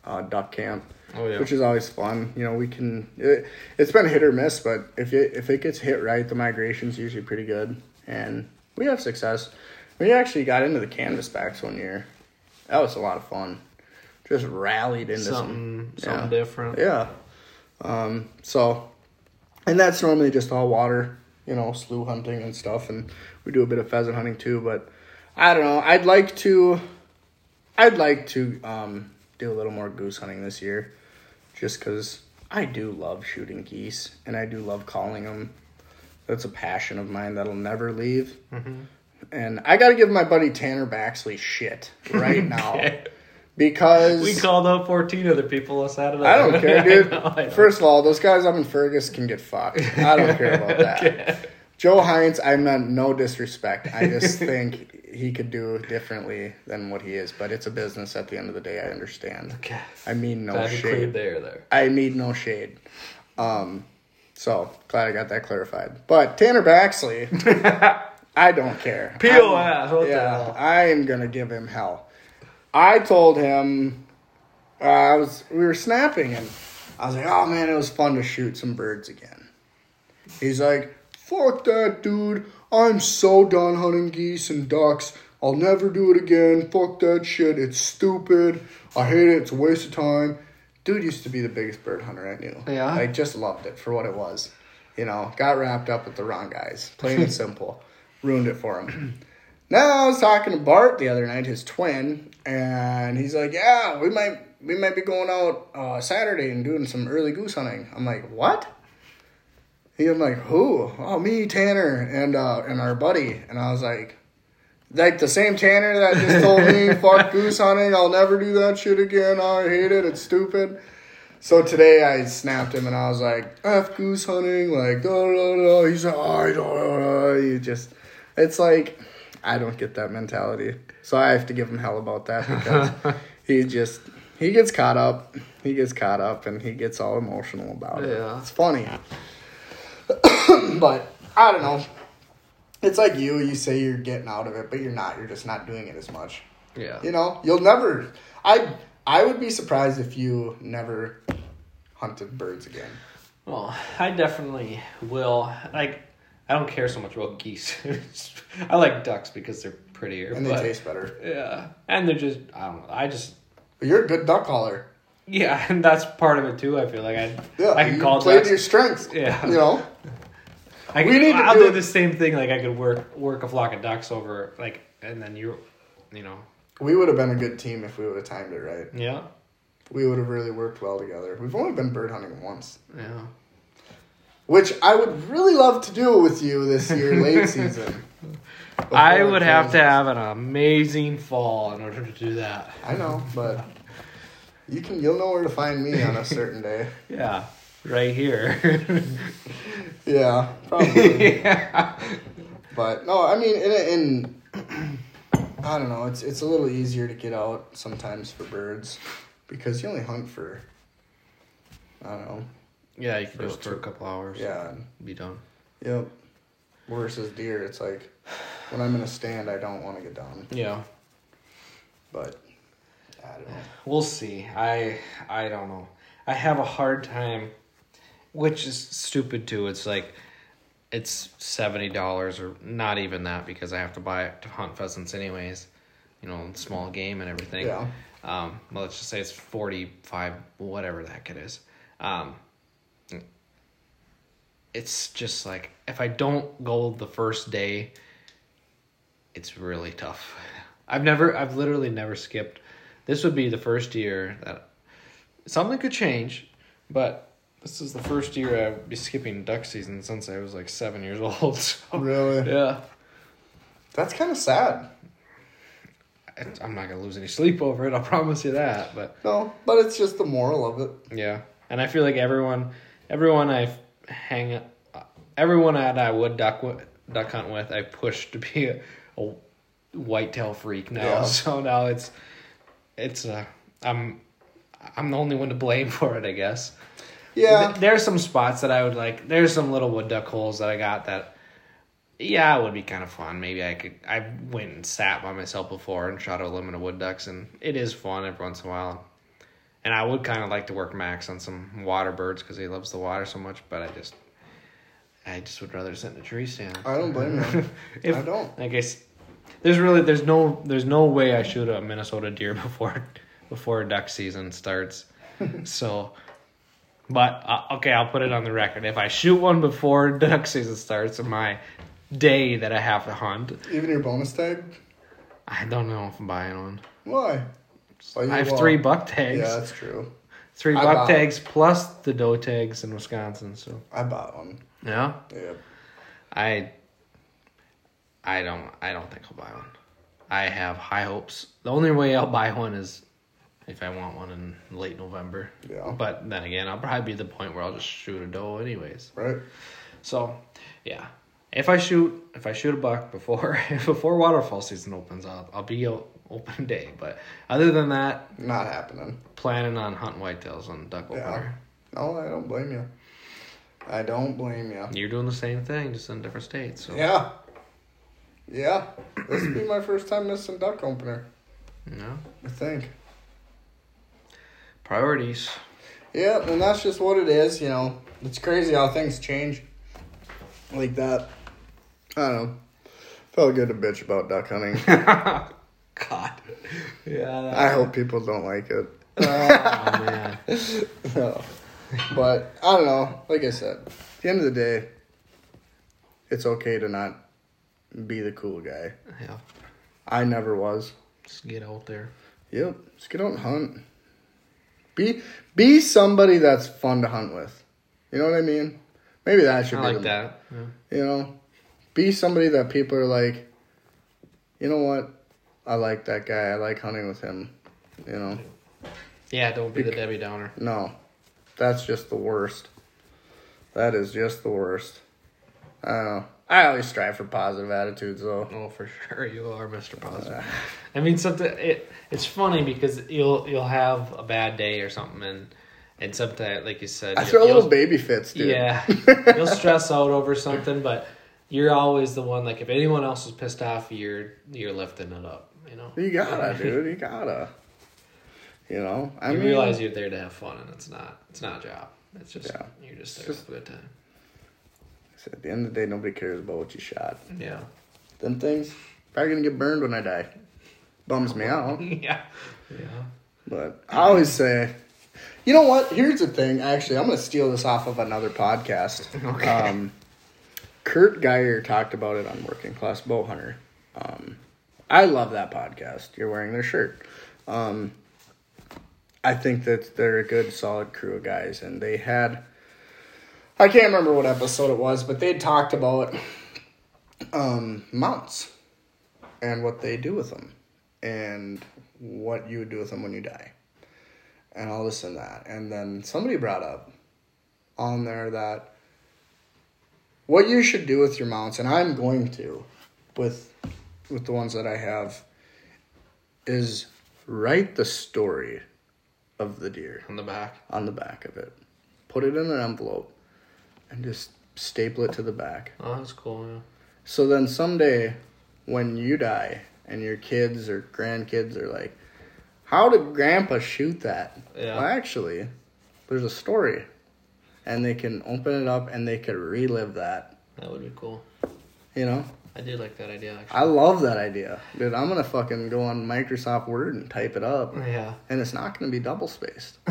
uh, duck camp. Oh yeah, which is always fun. You know, we can. It, it's been hit or miss, but if it if it gets hit right, the migration's usually pretty good, and we have success. We actually got into the canvasbacks one year. That was a lot of fun. Just rallied into something some something yeah. different. Yeah. Um. So, and that's normally just all water. You know, slough hunting and stuff, and we do a bit of pheasant hunting too. But I don't know. I'd like to. I'd like to um do a little more goose hunting this year, just because I do love shooting geese and I do love calling them. That's a passion of mine that'll never leave. And I got to give my buddy Tanner Baxley shit right <laughs> now because We called out 14 other people on Saturday. I don't <laughs> care, dude. I know, I know. First of all, those guys up in Fergus can get fucked. I don't <laughs> care about that. Okay. Joe Hines, I meant no disrespect. I just think he could do differently than what he is, but it's a business at the end of the day. I understand. Okay. I mean no shade. there there. I mean no shade. Um, so glad I got that clarified. But Tanner Baxley, <laughs> I don't care. POS, what yeah. I am gonna give him hell. I told him uh, I was we were snapping and I was like, oh man, it was fun to shoot some birds again. He's like, fuck that, dude. I'm so done hunting geese and ducks. I'll never do it again. Fuck that shit. It's stupid. I hate it. It's a waste of time. Dude used to be the biggest bird hunter I knew. Yeah? I just loved it for what it was. You know, got wrapped up with the wrong guys. Plain and <laughs> simple. Ruined it for him. Now I was talking to Bart the other night, his twin, and he's like, "Yeah, we might we might be going out uh, Saturday and doing some early goose hunting." I'm like, "What?" He, I'm like, "Who?" Oh, me, Tanner, and uh, and our buddy. And I was like, like the same Tanner that just told me, <laughs> "Fuck goose hunting. I'll never do that shit again. I hate it. It's stupid." So today I snapped him and I was like, "F goose hunting." Like, da da da. He's like, ah, "I don't." know." You just, it's like, I don't get that mentality. So I have to give him hell about that <laughs> because he just he gets caught up. He gets caught up and he gets all emotional about it. Yeah. It's funny. <coughs> but I don't know. It's like you, you say you're getting out of it, but you're not. You're just not doing it as much. Yeah. You know, you'll never I I would be surprised if you never hunted birds again. Well, I definitely will. Like, I don't care so much about geese. <laughs> I like ducks because they're prettier. And they but, taste better. Yeah, and they're just I don't know. I just But you're a good duck caller. yeah, <laughs> and that's part of it too. I feel like I Yeah, I can you call play ducks. to your strengths. Yeah. You know? <laughs> I can, We need to I'll do do the same thing. Like I could work work a flock of ducks over like, and then you, you know, We would have been a good team if we would have timed it right. yeah, We would have really worked well together. We've only been bird hunting once. yeah. Which I would really love to do with you this year, late <laughs> season. I would have to have an amazing fall in order to do that. I know, but you can you'll know where to find me on a certain day. <laughs> Yeah, right here. <laughs> Yeah, probably. <laughs> yeah. But no, I mean, in, in <clears throat> I don't know, it's it's a little easier to get out sometimes for birds because you only hunt for I don't know. Yeah, you can First do it for a couple hours. Yeah, be done. yep. Versus deer, it's like when I'm in a stand, I don't want to get done. Yeah, But I don't know. we'll see. I I don't know. I have a hard time, which is stupid too. It's like, it's seventy dollars or not even that because I have to buy it to hunt pheasants anyways, you know, small game and everything. Yeah. Um, well, let's just say it's forty five, whatever the heck it is. Um, it's just like if I don't go the first day, it's really tough. <laughs> I've never, I've literally never skipped. This would be the first year that something could change, but this is the first year I'd be skipping duck season since I was like seven years <laughs> old. So, Really? yeah, That's kind of sad. I- I'm not gonna lose any sleep over it. I'll promise you that. But No, but it's just the moral of it. yeah, and I feel like everyone, everyone I hang, everyone that I would duck with, duck hunt with, I pushed to be a, a whitetail freak now. Yeah. <laughs> So now it's, it's uh, I'm, I'm the only one to blame <laughs> for it, I guess. Yeah. Th- There's some spots that I would like. There's some little wood duck holes that I got that, yeah, it would be kind of fun. Maybe I could. I went and sat by myself before and shot a limit of wood ducks, and it is fun every once in a while. And I would kind of like to work Max on some water birds because he loves the water so much. But I just, I just would rather sit in a tree stand. I don't blame you. <laughs> If, I don't. I guess there's really there's no there's no way I shoot a Minnesota deer <laughs> before before duck season starts. <laughs> so, but uh, okay, I'll put it on the record. If I shoot one before <laughs> duck season starts, on my day that I have to hunt, Even your bonus tag? I don't know if I'm buying one. Why? I have three buck tags, Yeah, that's true. three I buck tags plus the doe tags in Wisconsin. So I bought one. yeah, Yeah. I I don't I don't think I'll buy one. I have high hopes. The only way I'll buy one is if I want one in late November. Yeah. But then again, I'll probably be the point where I'll just shoot a doe anyways. Right? So, yeah. If I shoot if I shoot a buck before <laughs> before waterfowl season opens, I'll I'll be o- open day. But other than that, Not happening. planning on hunting whitetails on duck Yeah. opener. No, I don't blame you. I don't blame you. You're doing the same thing, just in different states. So Yeah. Yeah. This would be my first time missing duck opener, no I think. Priorities. Yeah, and that's just what it is, you know. It's crazy how things change like that. I don't know. Felt good to bitch about duck hunting. <laughs> God. Yeah. I hope people don't like it. Oh man. <laughs> No. But I don't know. Like I said, at the end of the day, it's okay to not be the cool guy. Yeah. I never was. Just get out there. Yep. Just get out and hunt. Be be somebody that's fun to hunt with. You know what I mean? Maybe that should I be like the- that. Yeah. You know, be somebody that people are like, you know what? I like that guy. I like hunting with him. You know, Yeah. Don't be the Debbie Downer. no, that's just the worst. That is just the worst. I don't know. I always strive for positive attitudes, though. Oh, for sure, you are Mr. Positive. Uh, I mean, something. It it's funny because you'll you'll have a bad day or something, and and sometimes, like you said, I throw little baby fits, dude. Yeah, <laughs> you'll stress out over something, but you're always the one. Like if anyone else is pissed off, you're you're lifting it up. You know. You gotta, <laughs> dude. You gotta. You know, I you mean, realize you're there to have fun, and it's not it's not a job. It's just Yeah. you're just there It's to have a good time. At the end of the day, nobody cares about what you shot. Yeah. Them things probably gonna get burned when I die. Bums me out. <laughs> yeah. Yeah. But I always say, you know what? Here's the thing. Actually, I'm going to steal this off of another podcast. <laughs> Okay. Um, Kurt Geyer talked about it on Working Class Bow Hunter. Um, I love that podcast. You're wearing their shirt. Um, I think that they're a good, solid crew of guys, and they had. I can't remember what episode it was, but they talked about um, mounts and what they do with them and what you would do with them when you die and all this and that. And then somebody brought up on there that what you should do with your mounts and i'm going to with with the ones that i have is write the story of the deer On the back. on the back of it. Put it in an envelope and just staple it to the back Oh, that's cool. Yeah. so then someday, when you die and your kids or grandkids are like, "How did Grandpa shoot that?" Yeah. Well, actually, there's a story, and they can open it up and they could relive that. That would be cool. You know, I do like that idea. Actually. I love that idea, dude. I'm gonna fucking go on Microsoft Word and type it up, Yeah. and it's not gonna be double spaced. <laughs> <laughs>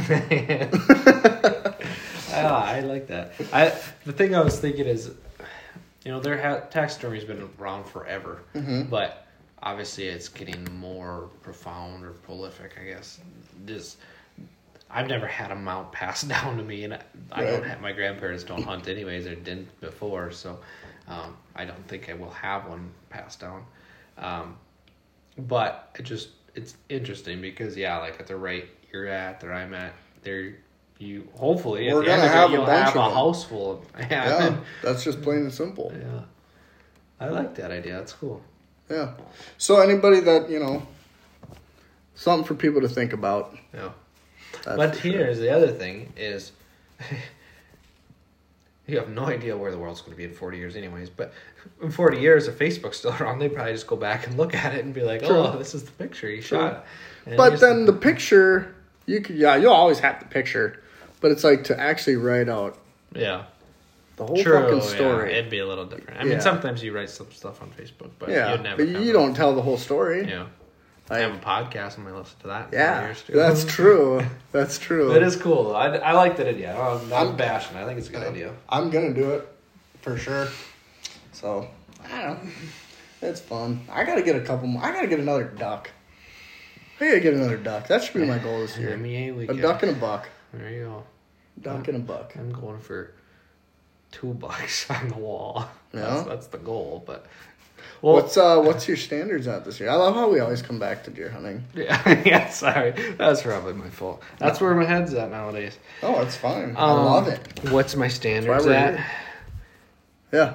Ah, I like that. I the thing I was thinking is, you know, their ha- taxidermy's been around forever, Mhm. but obviously it's getting more profound or prolific. I guess. Just, I've never had a mount <laughs> passed down to me, and I, I don't have my grandparents don't hunt anyways, or didn't before, so um, I don't think I will have one passed down. Um, but it just it's interesting because yeah, like at the rate you're at, that I'm at, there you hopefully We're gonna of it, have a bunch have of a them. house full of yeah, <laughs> Yeah, that's just plain and simple. yeah. I like that idea. That's cool. Yeah. So anybody that you know, something for people to think about. Yeah. but for sure. here's the other thing is <laughs> you have no idea where the world's going to be in 40 years anyways but in 40 years if facebook's still <laughs> around they probably just go back and look at it and be like True. oh this is the picture you True. shot And But here's then the picture, you could yeah, you'll always have the picture, but it's like to actually write out yeah the whole True, fucking yeah, story. it'd be a little different i mean Yeah. sometimes you write some stuff on facebook but Yeah, you'd never but you don't tell the whole story. yeah i have a podcast and i listen to that in yeah, years too. that's true. That's true. That is cool. though. I, I like that idea. I'm not I'm- bashing. I think it's a good idea. I'm gonna do it for sure. So I don't know. It's fun. I gotta get a couple more. I gotta get another duck. I gotta get another duck. That should be my goal this year. A duck and a buck. There you go. Duck and a buck. I'm going for two bucks <laughs> on the wall. Yeah? That's, that's the goal. But well, What's uh what's your standards at this year? I love how we always come back to deer hunting. <laughs> yeah, yeah. Sorry, that's probably my fault. That's where my head's at nowadays. Oh, it's fine. I Um, love it. What's my standards at? here. Yeah.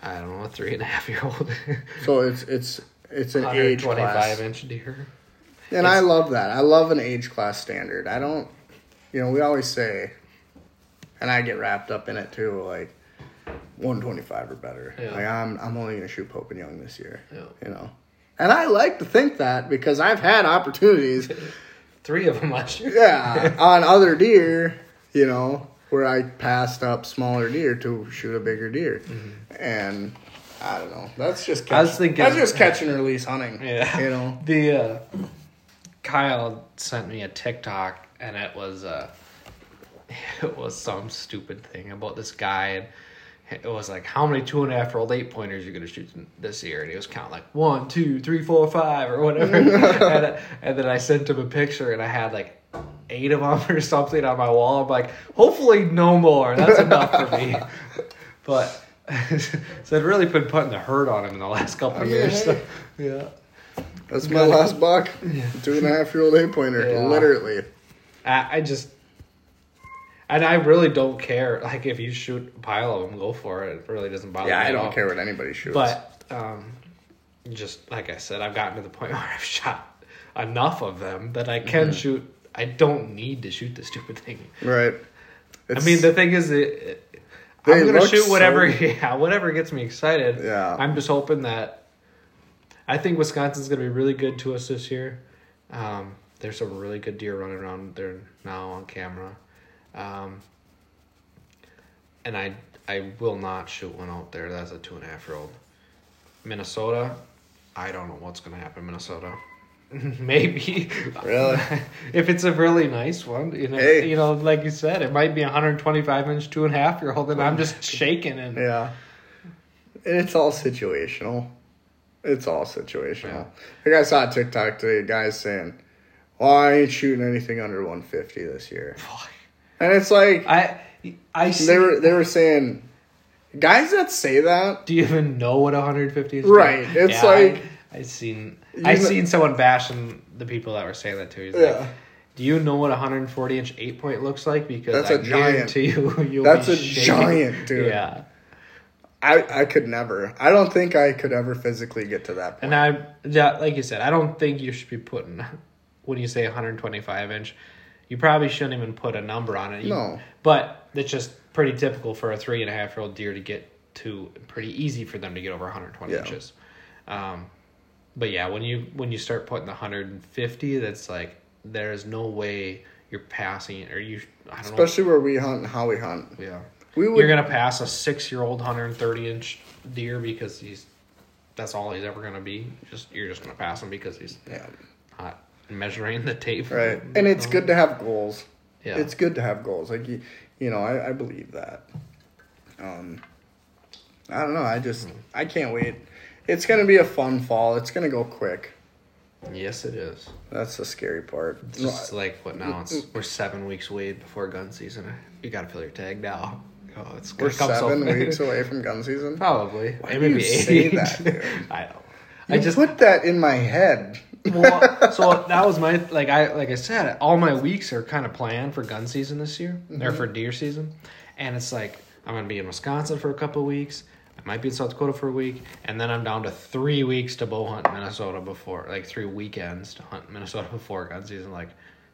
I don't know, a three and a half year old. So it's it's it's an age 125 class. inch deer. And I love that. I love an age class standard. I don't, you know, we always say, and I get wrapped up in it too, like 125 or better. Yeah. Like I'm, I'm only gonna shoot Pope and Young this year. Yeah. You know, and I like to think that because I've had opportunities, <laughs> Three of them last year. yeah, <laughs> on other deer, you know, where I passed up smaller deer to shoot a bigger deer, and. I don't know. That's just catch, I was thinking- that's just <laughs> catch and release hunting. Yeah. You know. The uh, Kyle sent me a TikTok and it was uh <laughs> it was some stupid thing about this guy. And it was like how many two and a half year old eight pointers you're gonna shoot this year? And he was counting like one two three four five or whatever. <laughs> And, and then I sent him a picture and I had like eight of them <laughs> or something on my wall. I'm like hopefully no more. That's enough for me. But so it really been putting the hurt on him in the last couple of years. hey. yeah That's my last buck. Two and a half year old eight pointer. Yeah. Literally. I, I just, and I really don't care. Like if you shoot a pile of them, go for it. It really doesn't bother Yeah, me. I don't all. care what anybody shoots. But um, just like I said, I've gotten to the point <laughs> where I've shot enough of them that I can Mm-hmm. shoot. I don't need to shoot the stupid thing. right. I mean, the thing is, it, it, I'm gonna shoot whatever. so- <laughs> Yeah, whatever gets me excited. Yeah. I'm just hoping that. I think Wisconsin's gonna be really good to us this year. Um, there's some really good deer running around there now on camera, um, and I I will not shoot one out there. That's a two and a half year old. Minnesota, I don't know what's gonna happen. in Minnesota, <laughs> maybe. Really? <laughs> if it's a really nice one, you know, Hey. you know, like you said, it might be a 125 inch two and a half year old, and I'm just <laughs> shaking and Yeah. And it's all situational. It's all situational. Like I saw a TikTok today, guys saying, Well, I ain't shooting anything under 150 this year. <laughs> And it's like I I see, they were they were saying guys that say that Do you even know what 150 is? Right, it's Yeah, like- I, seen I seen someone bashing the people that were saying that too. He's Yeah. like, "Do you know what a 140 inch eight point looks like? Because That's I a giant. guarantee you, <laughs> you'll That's a shaking." giant, dude. Yeah, I, I could never. I don't think I could ever physically get to that point. and I yeah, like you said, I don't think you should be putting when you say 125 inch. You probably shouldn't even put a number on it. You- No. but it's just pretty typical for a three and a half year old deer to get to. Pretty easy for them to get over 120 Yeah. inches. Um, but yeah, when you when you start putting the 150, that's like there is no way you're passing or you I don't Especially where we hunt and how we hunt. Yeah. We would You're gonna pass a six year old hundred and thirty inch deer because he's that's all he's ever gonna be. Just you're just gonna pass him because he's yeah, not measuring the tape. right. And it's good to have goals. Yeah. It's good to have goals. Like you, you know, I, I believe that. Um, I don't know. I just I can't wait. It's gonna be a fun fall. It's gonna go quick. Yes, it is. That's the scary part. It's just like what now? It's we're seven weeks away before gun season. You gotta fill your tag now. Oh, it's We're come seven weeks away from gun season. Probably. Why Maybe do you say that, <laughs> dude? I don't. You I just put that in my head. well, <laughs> so that was my like I like I said, all my weeks are kind of planned for gun season this year or Mm-hmm. for deer season, and it's like I'm gonna be in Wisconsin for a couple of weeks. I might be in South Dakota for a week, and then I'm down to three weeks to bow hunt Minnesota before, like three weekends to hunt Minnesota <laughs> before gun season. Like,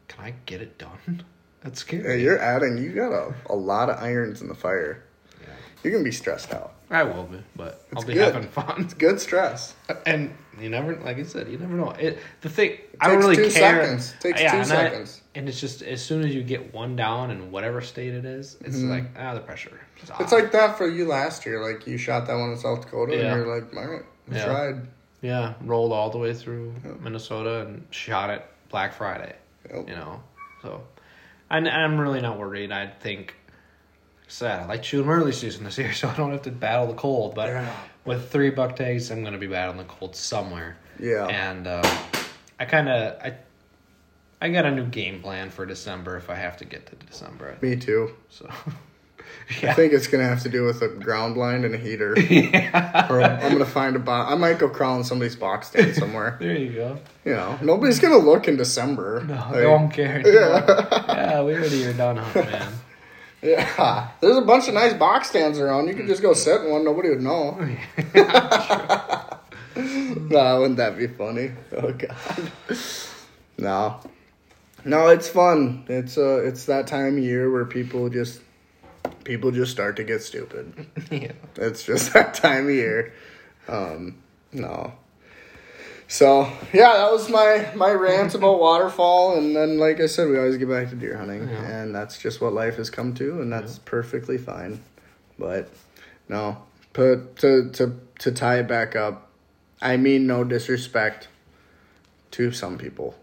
can I get it done? That's Yeah, scary. you're adding. You got a, a lot of irons in the fire. Yeah. You're gonna be stressed out. I will be, but I'll It's be good. having fun. It's good stress. And you never, like I said, you never know. It, the thing, I don't really two care. seconds. Takes two and I- seconds. and it's just as soon as you get one down in whatever state it is, it's like ah, the pressure. Mm-hmm. It's like that for you last year. Like you shot that one in South Dakota, Yeah. and you're like, all right, let's Yeah. ride. yeah, rolled all the way through Minnesota and shot it Black Friday. Yep. You know, so and I'm really not worried. I think. like I Said I like shooting early season this year, <laughs> so I don't have to battle the cold. But Yeah. with three buck tags, I'm going to be battling the cold somewhere. Yeah. And uh, I kind of I I got a new game plan for December if I have to get to December. Me too. So <laughs> <laughs> I think it's gonna have to do with a ground blind and a heater. <laughs> yeah. or I'm gonna find a box. I might go crown somebody's box stand <laughs> somewhere. There you go. You know, nobody's gonna look in December. No, Like, they won't care. Yeah. yeah, we already are done hunting, man. Yeah, there's a bunch of nice box stands around. You could just go sit in one. Nobody would know. no, wouldn't that be funny? Oh god. No, no, it's fun. It's uh, it's that time of year where people just people just start to get stupid. <laughs> yeah. It's just <laughs> that time of year. Um, no. So yeah, that was my my rant <laughs> about waterfowl, and then like I said, we always get back to deer hunting, Yeah. and that's just what life has come to, and that's perfectly fine. But no, put to to to tie it back up. I mean, no disrespect to some people.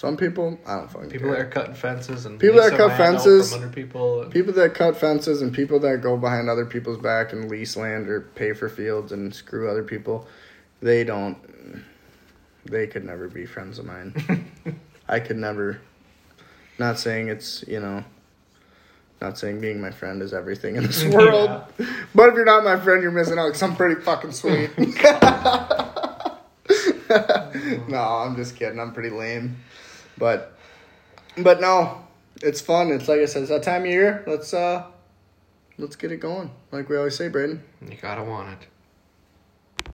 Some people, I don't fucking People care. that are cutting fences and People that cut some land out fences. from under people. And, People that cut fences and people that go behind other people's back and lease land or pay for fields and screw other people, they don't. They could never be friends of mine. <laughs> I could never. Not saying it's you know. Not saying being my friend is everything in this <laughs> world, but if you're not my friend, you're missing out. Cause I'm pretty fucking sweet. <laughs> no, I'm just kidding. I'm pretty lame, but but no, it's fun. It's like I said, it's that time of year. Let's uh, let's get it going. Like we always say, Braden. you gotta want it.